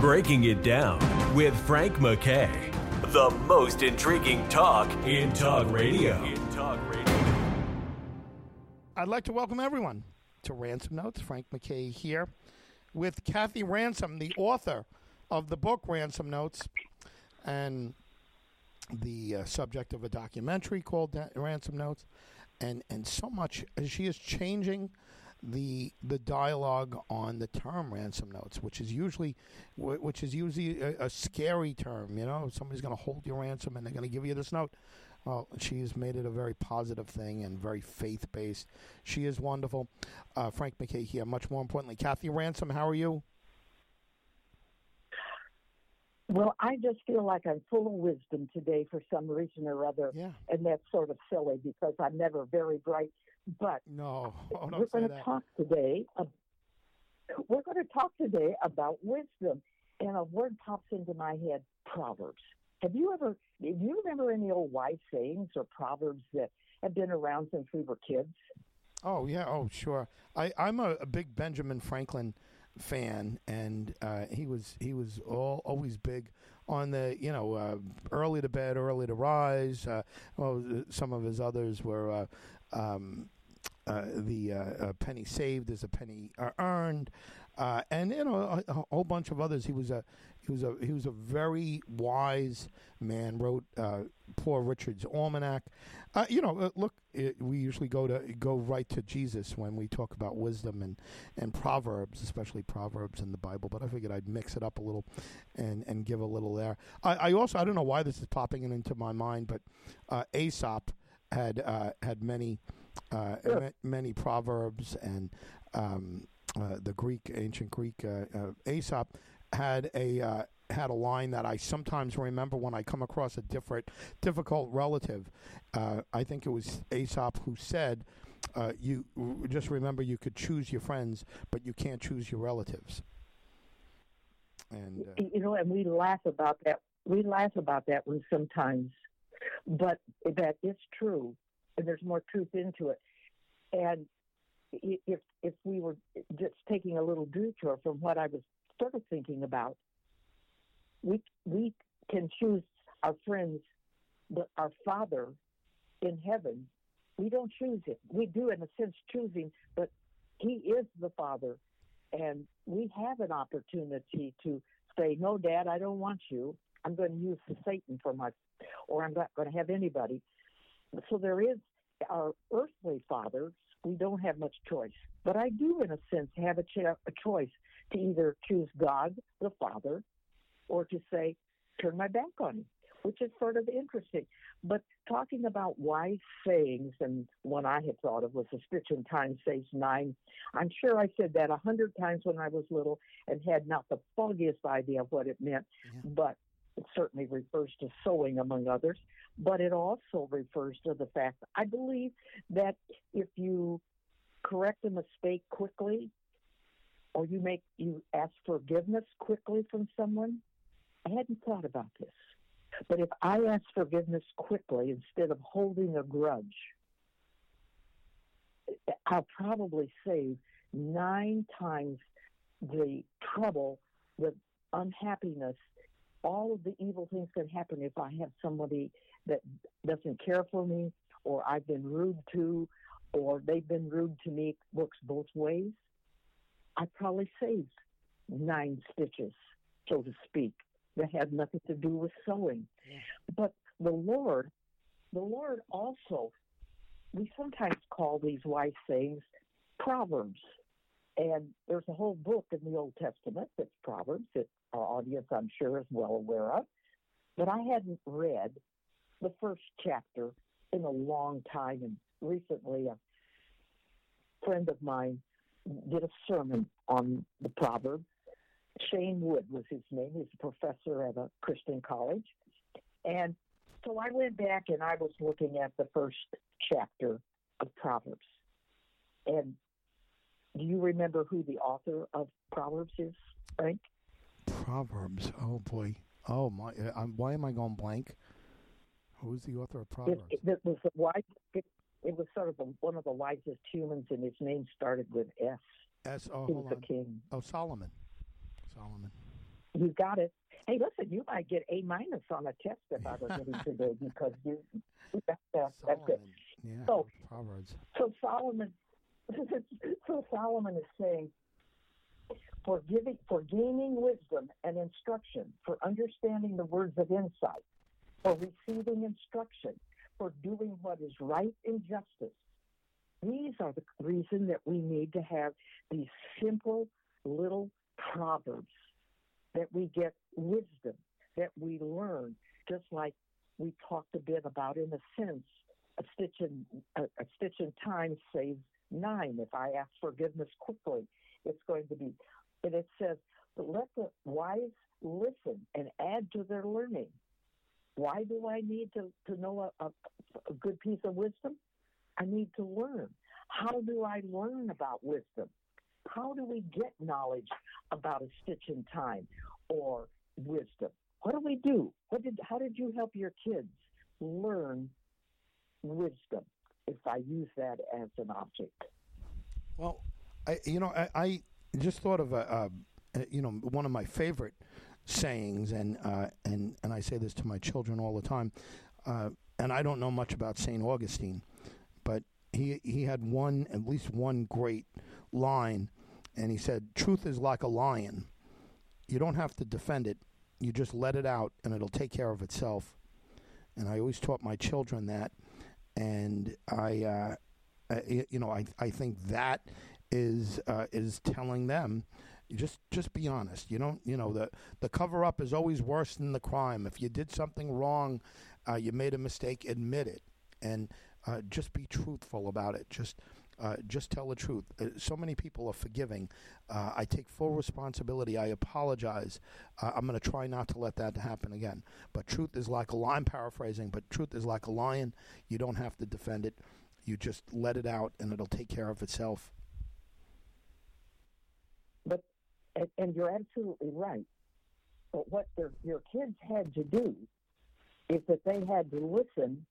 Breaking It Down with Frank McKay. The most intriguing talk in talk radio. In talk radio. I'd like to welcome everyone to Ransom Notes. Frank McKay here with Kathy Ransom, the author of the book Ransom Notes, and the uh, subject of a documentary called Da- Ransom Notes, and and so much. She is changing the the dialogue on the term ransom notes, which is usually which is usually a, a scary term. You know, somebody's going to hold your ransom and they're going to give you this note. Well, she's made it a very positive thing and very faith based. She is wonderful. Uh, Frank McKay here. Much more importantly, Kathy Ransom, how are you? Well, I just feel like I'm full of wisdom today for some reason or other. Yeah. And that's sort of silly because I'm never very bright. But No, oh, we're going to talk today. ab- we're going to talk today about wisdom. And a word pops into my head Proverbs. Have you ever, do you remember any old wise sayings or proverbs that have been around since we were kids? Oh yeah, oh sure. I I'm a, a big Benjamin Franklin fan, and uh, he was he was all, always big on the you know uh, early to bed, early to rise. Uh, well, some of his others were. Uh, um, uh, the uh, penny saved is a penny earned, uh, and you know a, a whole bunch of others. He was a he was a he was a very wise man. Wrote uh, Poor Richard's Almanac. Uh, you know, uh, look, it, we usually go to go right to Jesus when we talk about wisdom and and proverbs, especially proverbs in the Bible. But I figured I'd mix it up a little and and give a little there. I, I also I don't know why this is popping into my mind, but uh, Aesop had uh, had many uh, Sure. many proverbs and um, uh, the Greek ancient Greek uh, uh, Aesop had a uh, had a line that I sometimes remember when I come across a different difficult relative. Uh, I think it was Aesop who said, uh, "You just remember you could choose your friends, but you can't choose your relatives." And uh, you know, and we laugh about that. We laugh about that one sometimes, but that is true, and there's more truth into it. And if if we were just taking a little detour from what I was sort of thinking about, we we can choose our friends, but our Father in heaven, we don't choose him. We do in a sense choosing, but he is the Father, and we have an opportunity to say, "No, Dad, I don't want you. I'm going to use Satan for my, or I'm not going to have anybody." So there is our earthly fathers. We don't have much choice, but I do, in a sense, have a, cho- a choice to either choose God, the Father, or to say, "Turn my back on him," which is sort of interesting. But talking about wise sayings, and one I had thought of was a stitch in time saves nine. I'm sure I said that a hundred times when I was little and had not the foggiest idea of what it meant, Yeah. but it certainly refers to sewing, among others. But it also refers to the fact I believe that if you correct a mistake quickly, or you make you ask forgiveness quickly from someone, I hadn't thought about this. But if I ask forgiveness quickly instead of holding a grudge, I'll probably save nine times the trouble, the unhappiness, all of the evil things that happen if I have somebody that doesn't care for me, or I've been rude to, or they've been rude to me, works both ways. I probably saved nine stitches, so to speak, that had nothing to do with sewing. But the Lord, the Lord also, we sometimes call these wise sayings proverbs. And there's a whole book in the Old Testament that's Proverbs that our audience, I'm sure, is well aware of. But I hadn't read the first chapter in a long time. And recently, a friend of mine did a sermon on the proverb. Shane Wood was his name. He's a professor at a Christian college. And so I went back and I was looking at the first chapter of Proverbs. And do you remember who the author of Proverbs is, Frank? Proverbs. Oh boy. Oh my. uh, I'm, why am I going blank? Who's the author of Proverbs? it, it was the wise. It, it was sort of one of the wisest humans, and his name started with S. S. Oh, He was a king. Oh, Solomon. Solomon. you got it. Hey, listen, you might get A minus on a test if I were getting today because you. That's, that's good. Yeah. So- Proverbs. So Solomon, so Solomon is saying, for giving, for gaining wisdom and instruction, for understanding the words of insight, for receiving instruction, for doing what is right in justice. These are the reason that we need to have these simple little proverbs that we get wisdom, that we learn, just like we talked a bit about in a sense a stitch in a, a stitch in time saves nine. If I ask forgiveness quickly, it's going to be. And it says, but let the wise listen and add to their learning. Why do I need to, to know a, a, a good piece of wisdom? I need to learn. How do I learn about wisdom? How do we get knowledge about a stitch in time or wisdom? What do we do? What did, how did you help your kids learn wisdom, if I use that as an object. Well, I you know I, I just thought of a, a, you know one of my favorite sayings, and uh, and and I say this to my children all the time. Uh, and I don't know much about Saint Augustine, but he he had one at least one great line, and he said, "Truth is like a lion. You don't have to defend it. You just let it out, and it'll take care of itself." And I always taught my children that, and I, uh, y- you know, I I think that is uh, is telling them just just be honest. You don't you know the the cover up is always worse than the crime. If you did something wrong, uh, you made a mistake, admit it, and uh, just be truthful about it. Just uh, just tell the truth. Uh, so many people are forgiving. Uh, I take full responsibility. I apologize. Uh, I'm going to try not to let that happen again. But truth is like a lion, paraphrasing, but truth is like a lion. You don't have to defend it. You just let it out and it'll take care of itself. But and, and you're absolutely right. But what your kids had to do is that they had to listen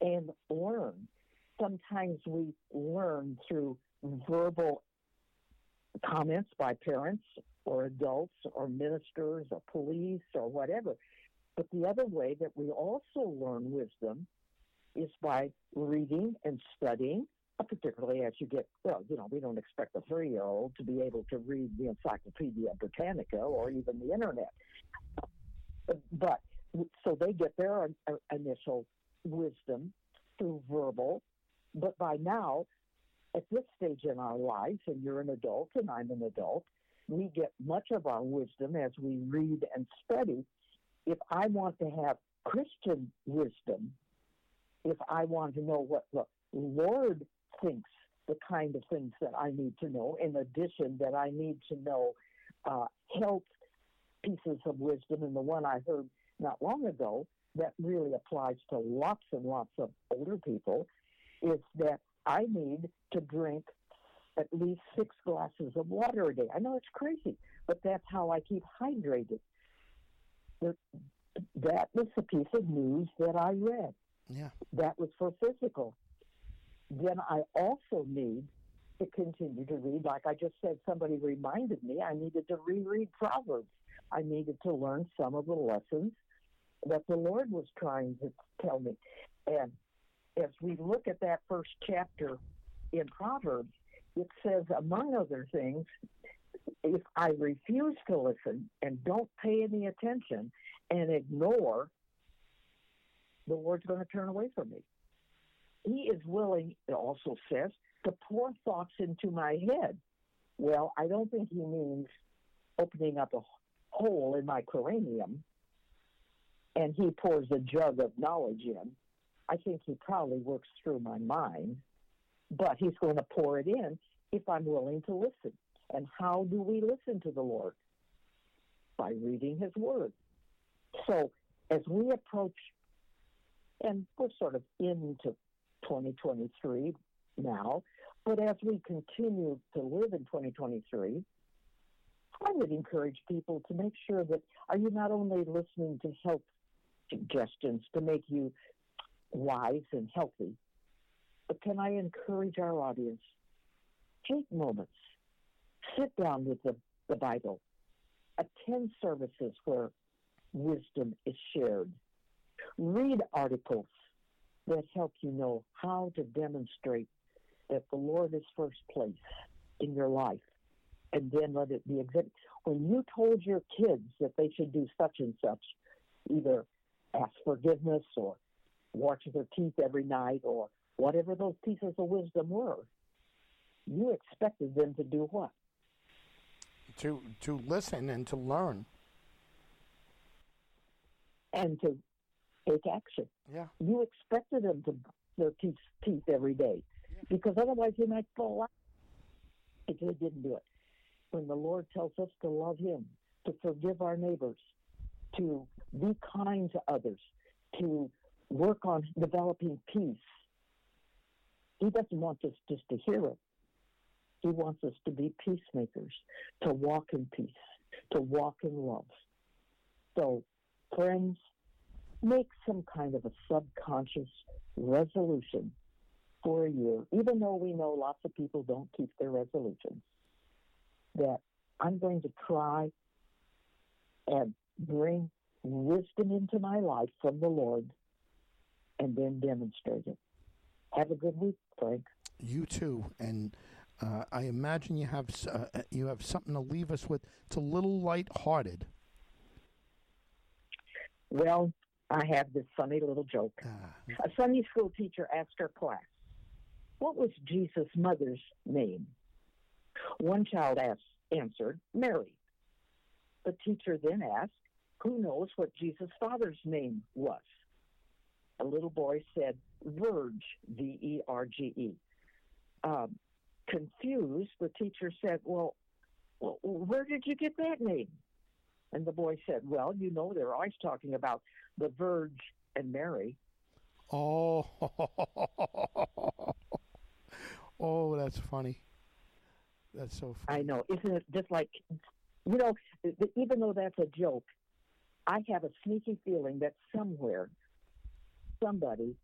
and learn. Sometimes we learn through verbal comments by parents or adults or ministers or police or whatever. But the other way that we also learn wisdom is by reading and studying, particularly as you get, well, you know, we don't expect a three year old to be able to read the Encyclopedia Britannica or even the internet. But so they get their uh, initial wisdom through verbal, but by now, at this stage in our lives, and you're an adult and I'm an adult, we get much of our wisdom as we read and study. If I want to have Christian wisdom, if I want to know what the Lord thinks, the kind of things that I need to know, in addition, that I need to know uh, health pieces of wisdom, and the one I heard not long ago that really applies to lots and lots of older people is that I need to drink at least six glasses of water a day. I know it's crazy, but that's how I keep hydrated. That was a piece of news that I read. Yeah. That was for physical. Then I also need to continue to read. Like I just said, somebody reminded me I needed to reread Proverbs. I needed to learn some of the lessons that the Lord was trying to tell me. And as we look at that first chapter in Proverbs, it says, among other things, if I refuse to listen and don't pay any attention and ignore, the Lord's going to turn away from me. He is willing, it also says, to pour thoughts into my head. Well, I don't think he means opening up a hole in my cranium and he pours a jug of knowledge in. I think he probably works through my mind, but he's going to pour it in if I'm willing to listen. And how do we listen to the Lord? By reading his word. So as we approach, and we're sort of into 2023 now, but as we continue to live in 2023, I would encourage people to make sure that are you not only listening to health suggestions to make you wise and healthy, but can I encourage our audience? Take moments, sit down with the, the Bible, Attend services where wisdom is shared. Read articles that help you know how to demonstrate that the Lord is first place in your life. And then let it be exhibited. When you told your kids that they should do such and such, either ask forgiveness or wash their teeth every night or whatever those pieces of wisdom were, you expected them to do what? To to listen and to learn. And to take action. Yeah. You expected them to their teeth, teeth every day because otherwise they might fall out if they didn't do it. When the Lord tells us to love Him, to forgive our neighbors, to be kind to others, to work on developing peace, He doesn't want us just to hear it. He wants us to be peacemakers, to walk in peace, to walk in love. So, friends, make some kind of a subconscious resolution for a year, even though we know lots of people don't keep their resolutions, that I'm going to try and bring wisdom into my life from the Lord and then demonstrate it. Have a good week, Frank. You too, and uh, I imagine you have uh, you have something to leave us with. It's a little light-hearted. Well, I have this funny little joke. Ah. A Sunday school teacher asked her class, What was Jesus' mother's name? One child asked, answered, Mary. The teacher then asked, Who knows what Jesus' father's name was? A little boy said, Verge, V E R G E. Um, confused, the teacher said, well, well, where did you get that name? And the boy said, Well, you know, they're always talking about the Verge and Mary. Oh, oh, that's funny. That's so funny. I know. Isn't it just like, you know, even though that's a joke, I have a sneaky feeling that somewhere somebody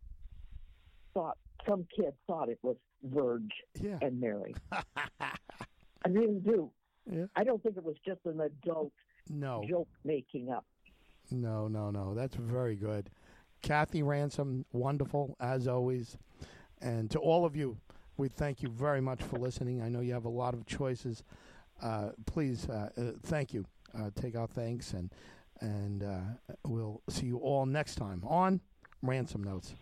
thought, some kid thought it was Verge yeah. and Mary. I really do. Yeah. I don't think it was just an adult No, joke making up. no, no, no. That's very good. Kathy Ransom, wonderful as always. And to all of you, we thank you very much for listening. I know you have a lot of choices. Uh, please, uh, uh, thank you. Uh, take our thanks, and and uh, we'll see you all next time on Ransom Notes.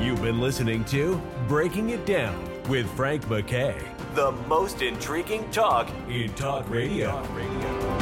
You've been listening to Breaking It Down with Frank McKay, the most intriguing talk in talk radio.